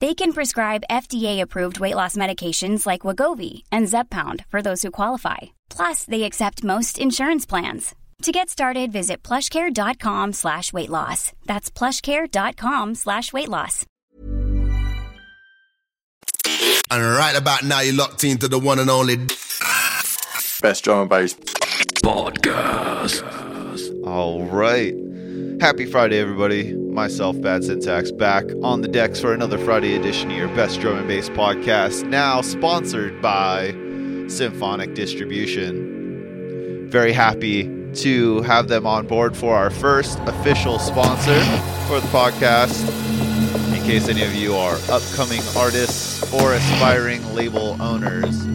They can prescribe FDA-approved weight loss medications like Wegovy and Zepbound for those who qualify. Plus, they accept most insurance plans. To get started, visit plushcare.com slash weight loss. That's plushcare.com slash weight loss. And right about now, you're locked into the one and only Best drum and bass. Podcast. All right. Happy Friday, everybody. Myself, Bad Syntax, back on the decks for another Friday edition of your Best Drum and Bass podcast, now sponsored by Symphonic Distribution. Very happy to have them on board for our first official sponsor for the podcast. In case any of you are upcoming artists or aspiring label owners,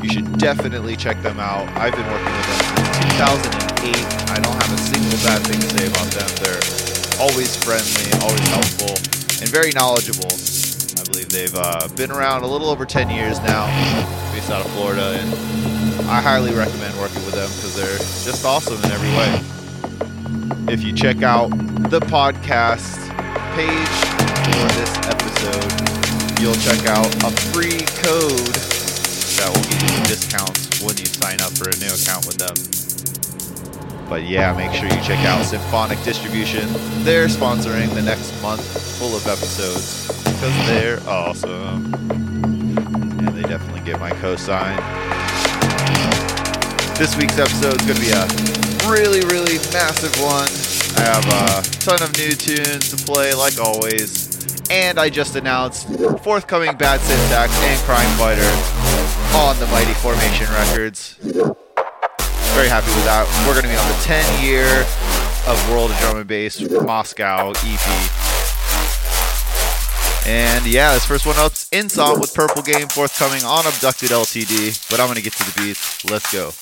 you should definitely check them out. I've been working with them 2008. I don't have a single bad thing to say about them. They're always friendly, always helpful, and very knowledgeable. I believe they've uh, been around a little over 10 years now, based out of Florida, and I highly recommend working with them because they're just awesome in every way. If you check out the podcast page for this episode, you'll check out a free code that will give you discounts when you sign up for a new account with them. But yeah, make sure you check out Symphonic Distribution. They're sponsoring the next month full of episodes because they're awesome. And they definitely get my cosign. This week's episode is going to be a really, really massive one. I have a ton of new tunes to play, like always. And I just announced forthcoming Bad Syntax and Crime Fighter on the Mighty Formation Records. Very happy with that. We're going to be on the 10 year of World of Drum and Bass Moscow EP. And yeah, this first one up's Insomp with Purple Game forthcoming on Abducted LTD. But I'm going to get to the beats. Let's go.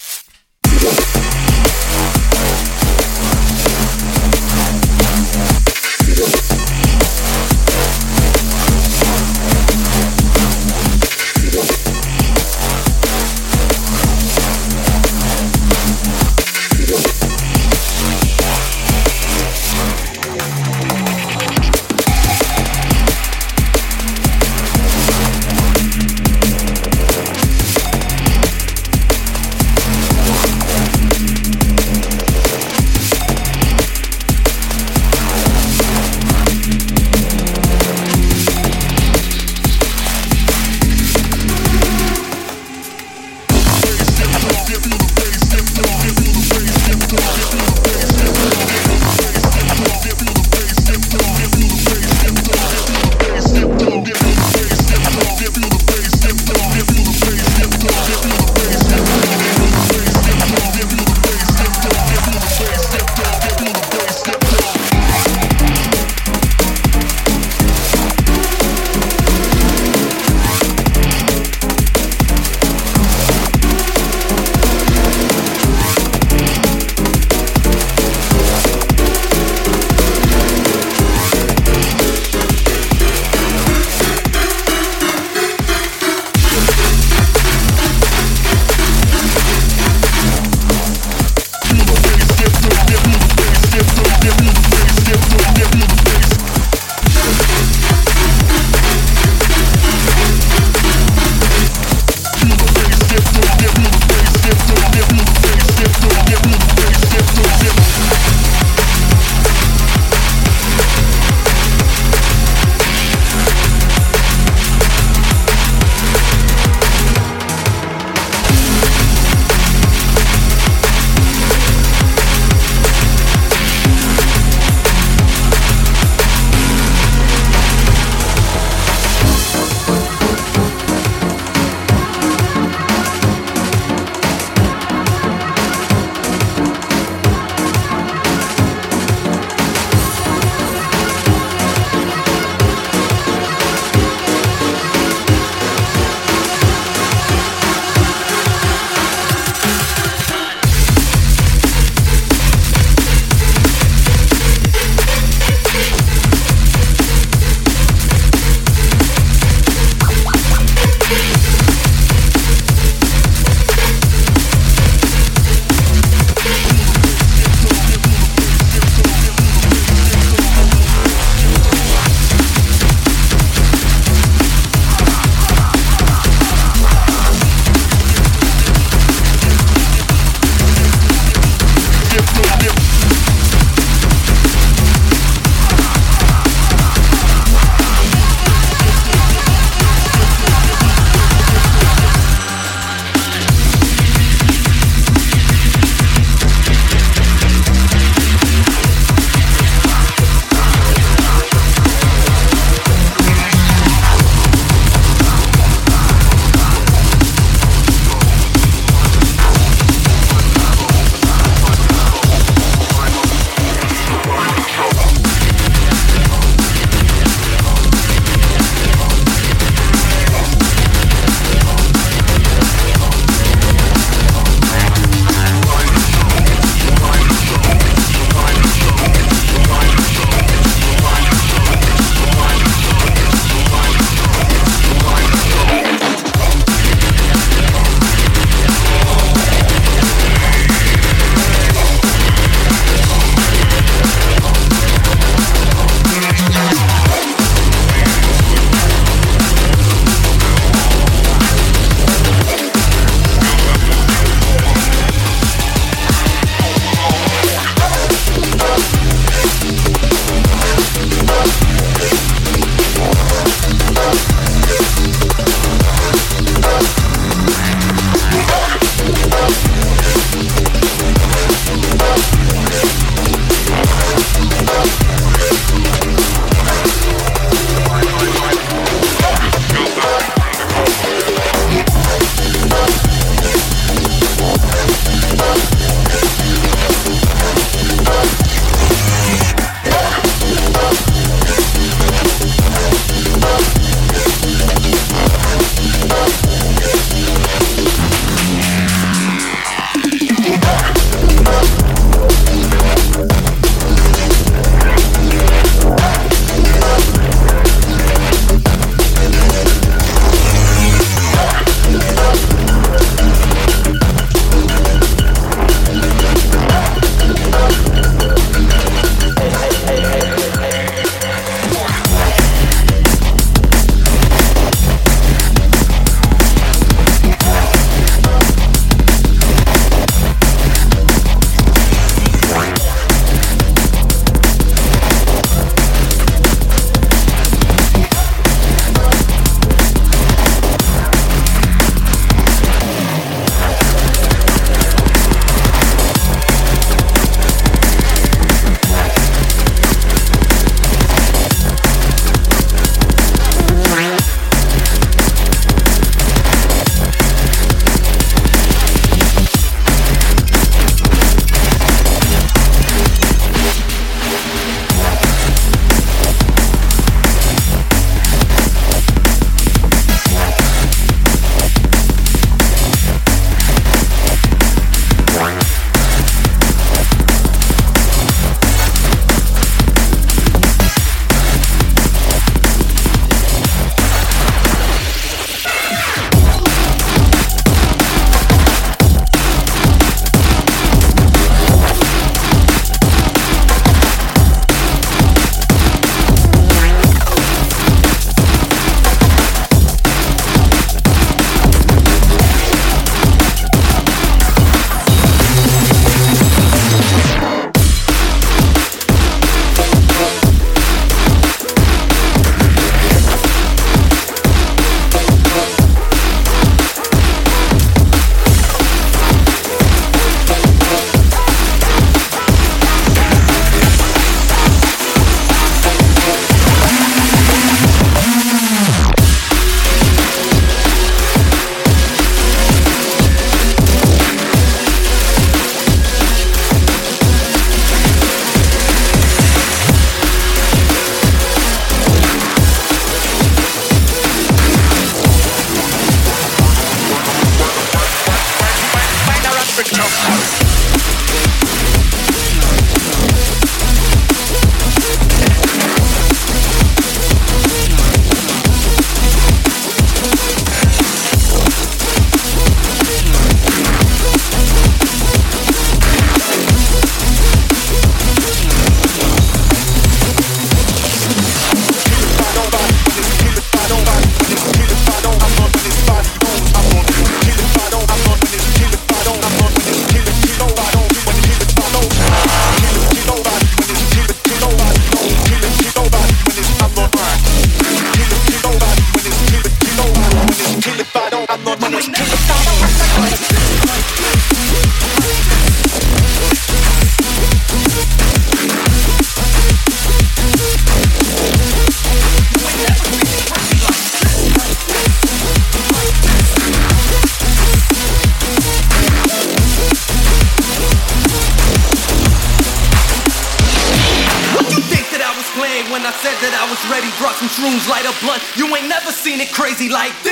Crazy like this.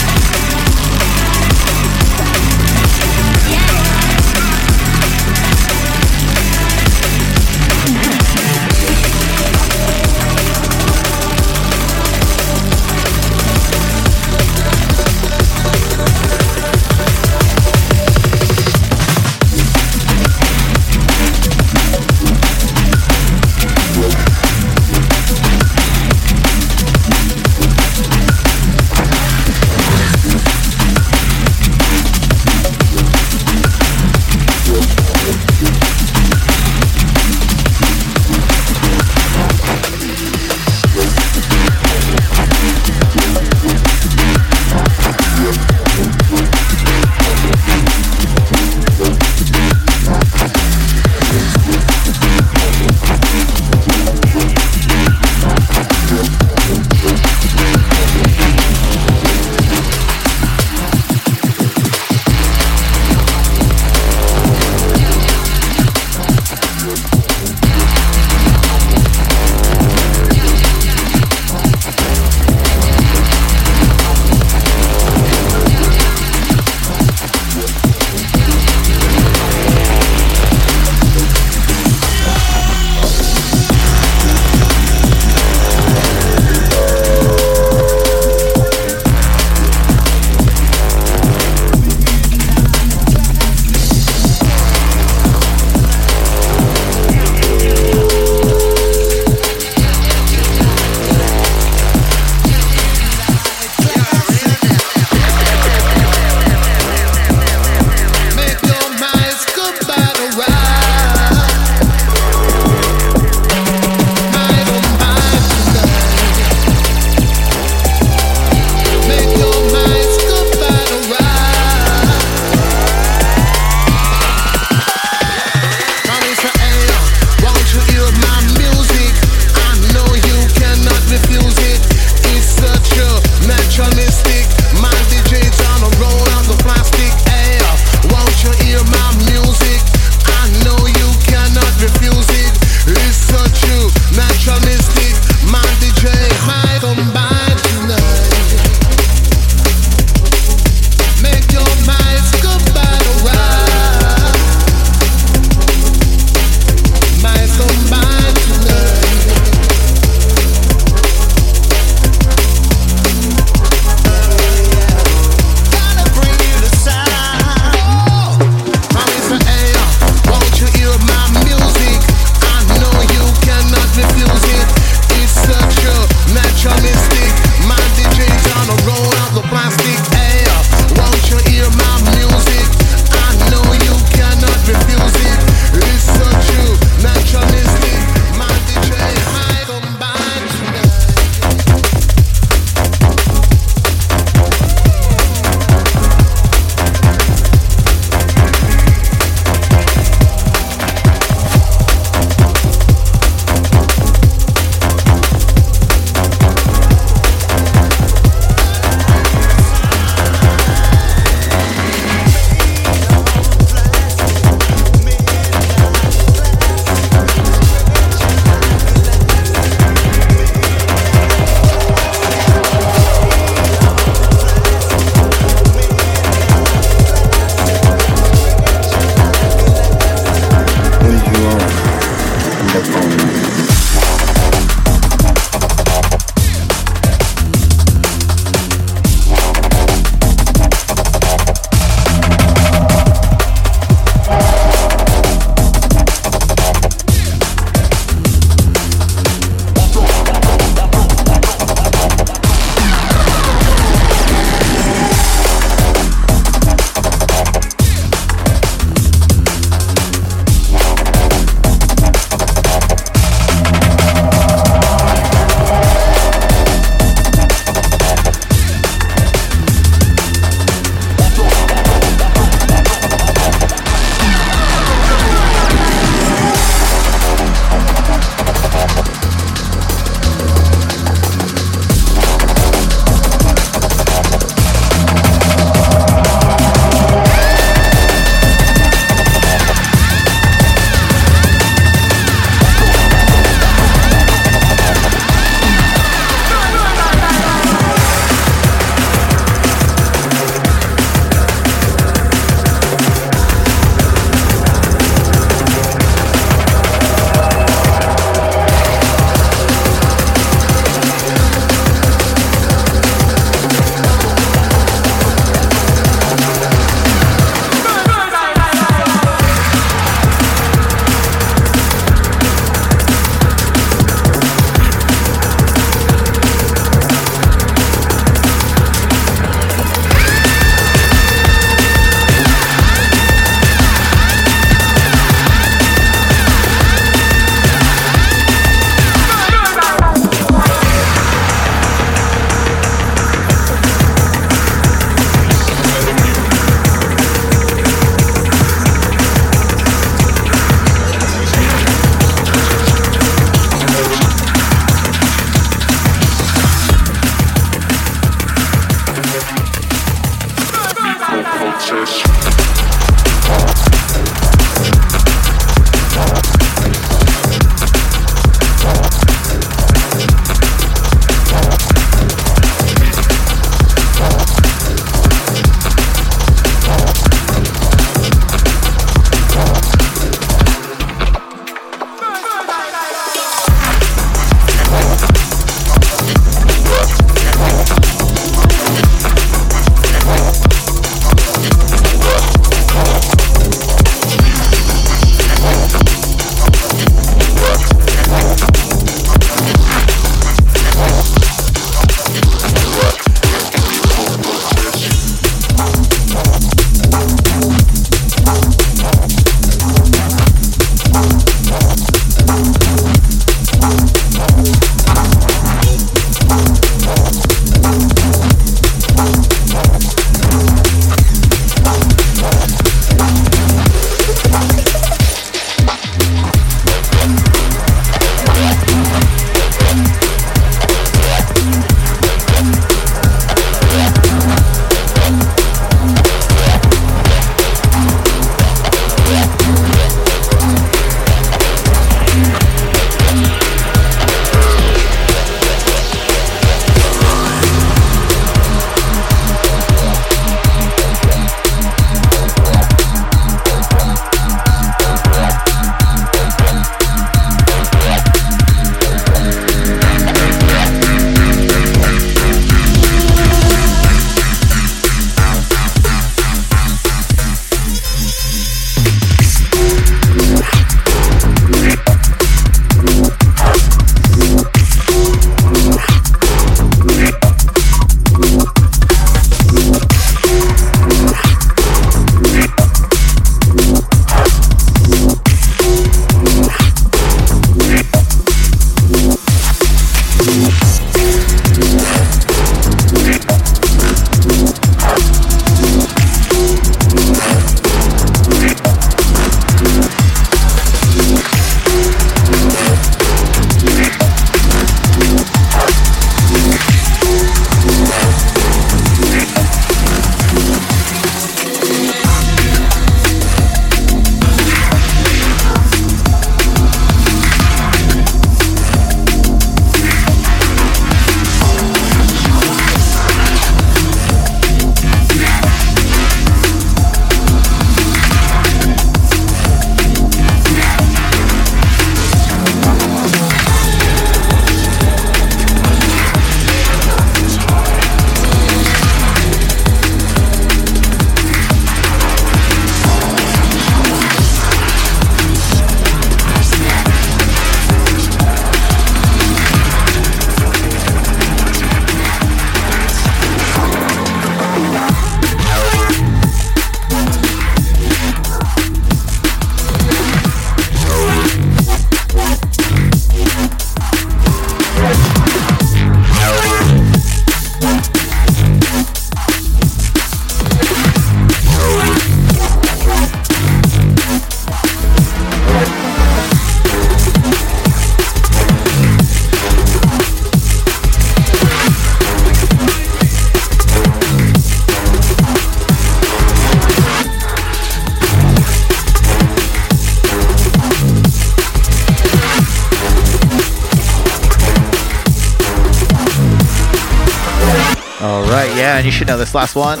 Last one.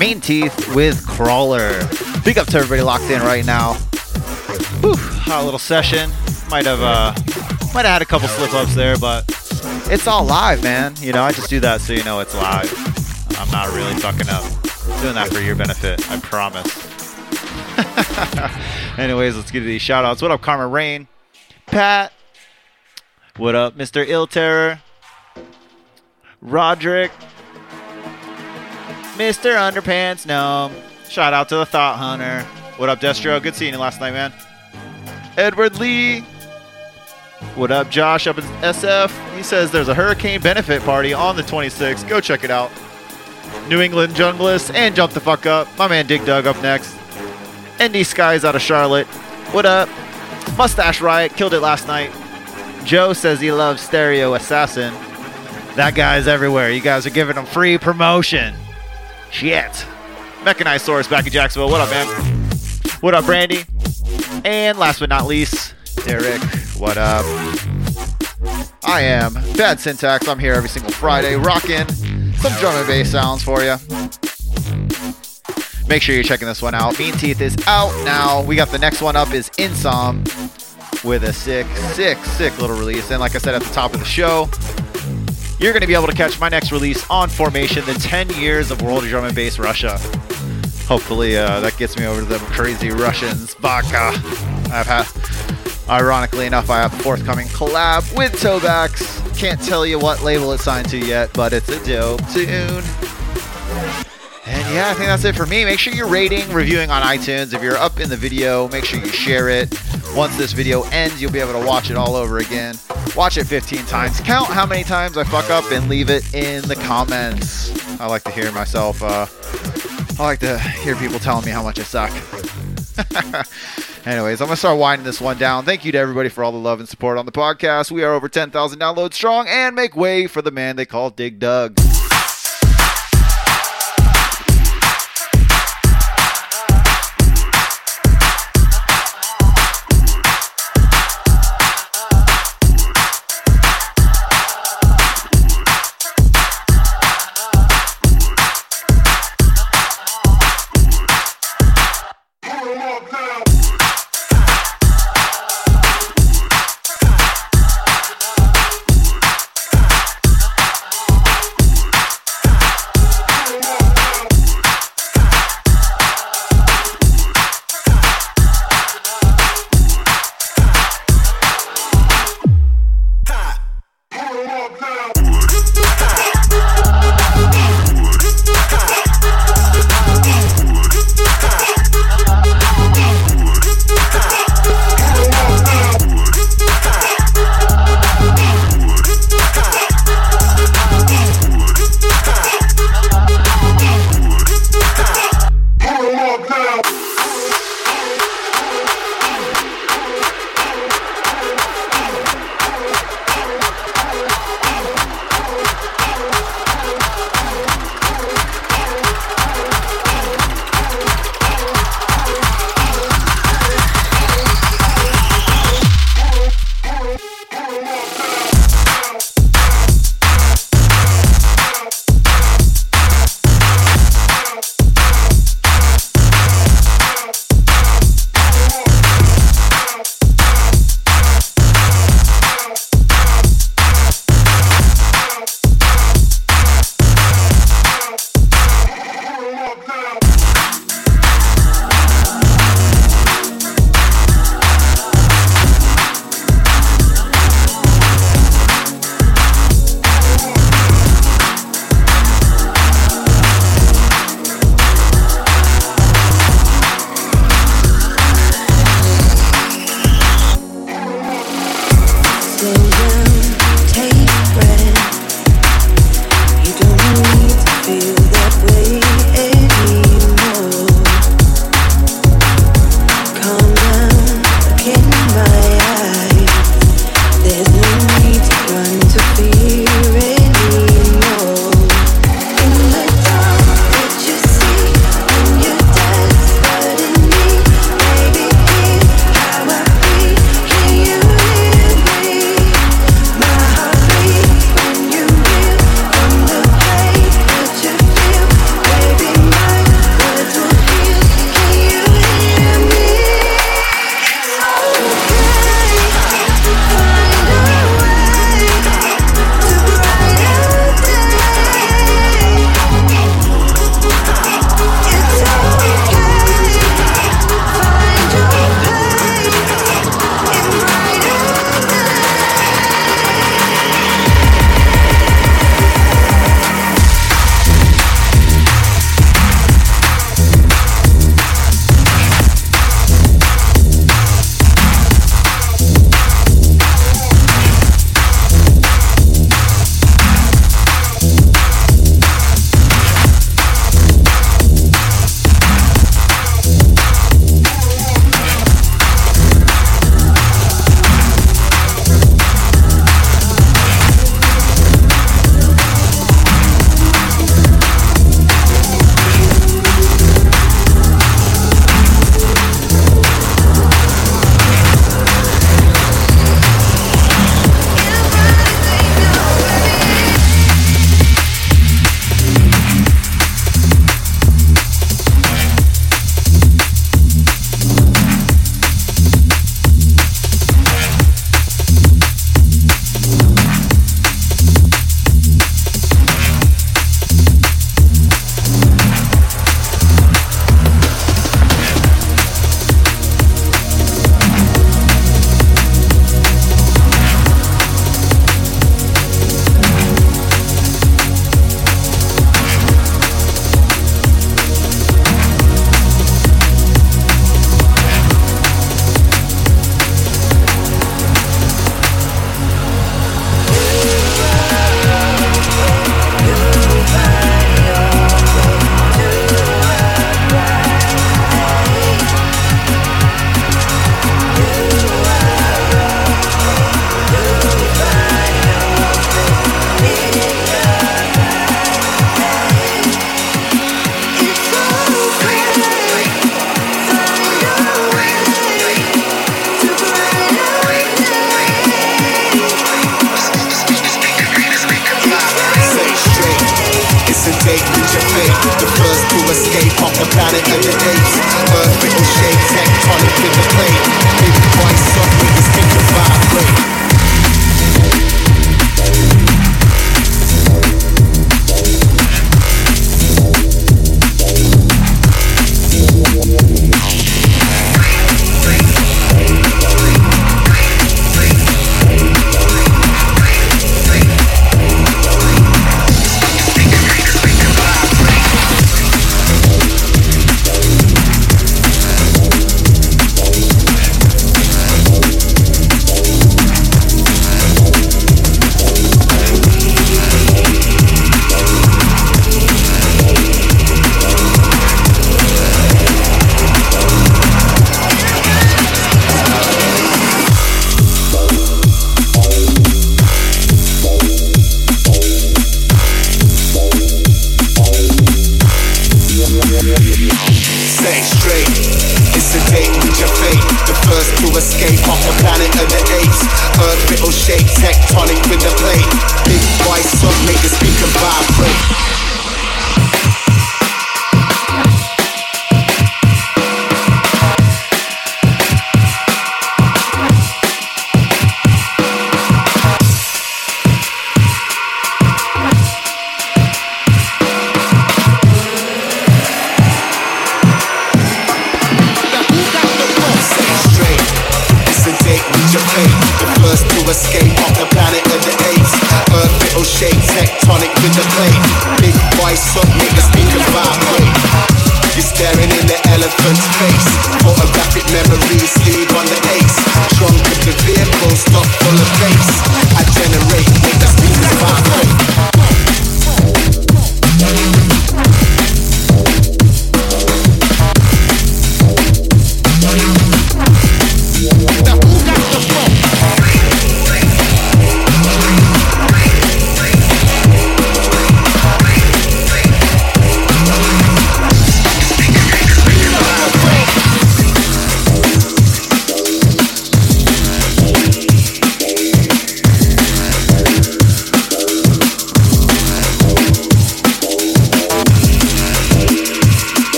Mean Teeth with Crawler. Big up to everybody locked in right now. Whew, hot little session. Might have uh, might have had a couple slip ups there, but it's all live, man. You know, I just do that so you know it's live. I'm not really fucking up. Doing that for your benefit, I promise. Anyways, let's get to these shout outs. What up, Karma Rain? Pat. What up, Mr. Ill Terror? Roderick. Mr. Underpants Gnome. Shout out to the Thought Hunter. What up, Destro? Good seeing you last night, man. Edward Lee. What up, Josh up in SF? He says there's a hurricane benefit party on the 26th. Go check it out. New England Junglist and Jump the Fuck Up. My man Dig Dug up next. ND Skies out of Charlotte. What up? Mustache Riot killed it last night. Joe says he loves Stereo Assassin. That guy's everywhere. You guys are giving him free promotion. Shit. Mechanized Source back in Jacksonville. What up, man? What up, Brandy? And last but not least, Derek. What up? I am Bad Syntax. I'm here every single Friday, rocking some drum and bass sounds for you. Make sure you're checking this one out. Mean Teeth is out now. We got the next one up is Insom with a sick, sick, sick little release. And like I said at the top of the show, you're going to be able to catch my next release on Formation, the 10 years of World Drum and Bass Russia. Hopefully uh, that gets me over to them crazy Russians. Baka. I've had, ironically enough, I have a forthcoming collab with Tobax. Can't tell you what label it's signed to yet, but it's a dope tune. And yeah, I think that's it for me. Make sure you're rating, reviewing on iTunes. If you're up in the video, make sure you share it. Once this video ends, you'll be able to watch it all over again. Watch it 15 times. Count how many times I fuck up and leave it in the comments. I like to hear myself, uh, I like to hear people telling me how much I suck. Anyways, I'm going to start winding this one down. Thank you to everybody for all the love and support on the podcast. We are over 10,000 downloads strong and make way for the man they call Dig Dug.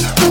Ready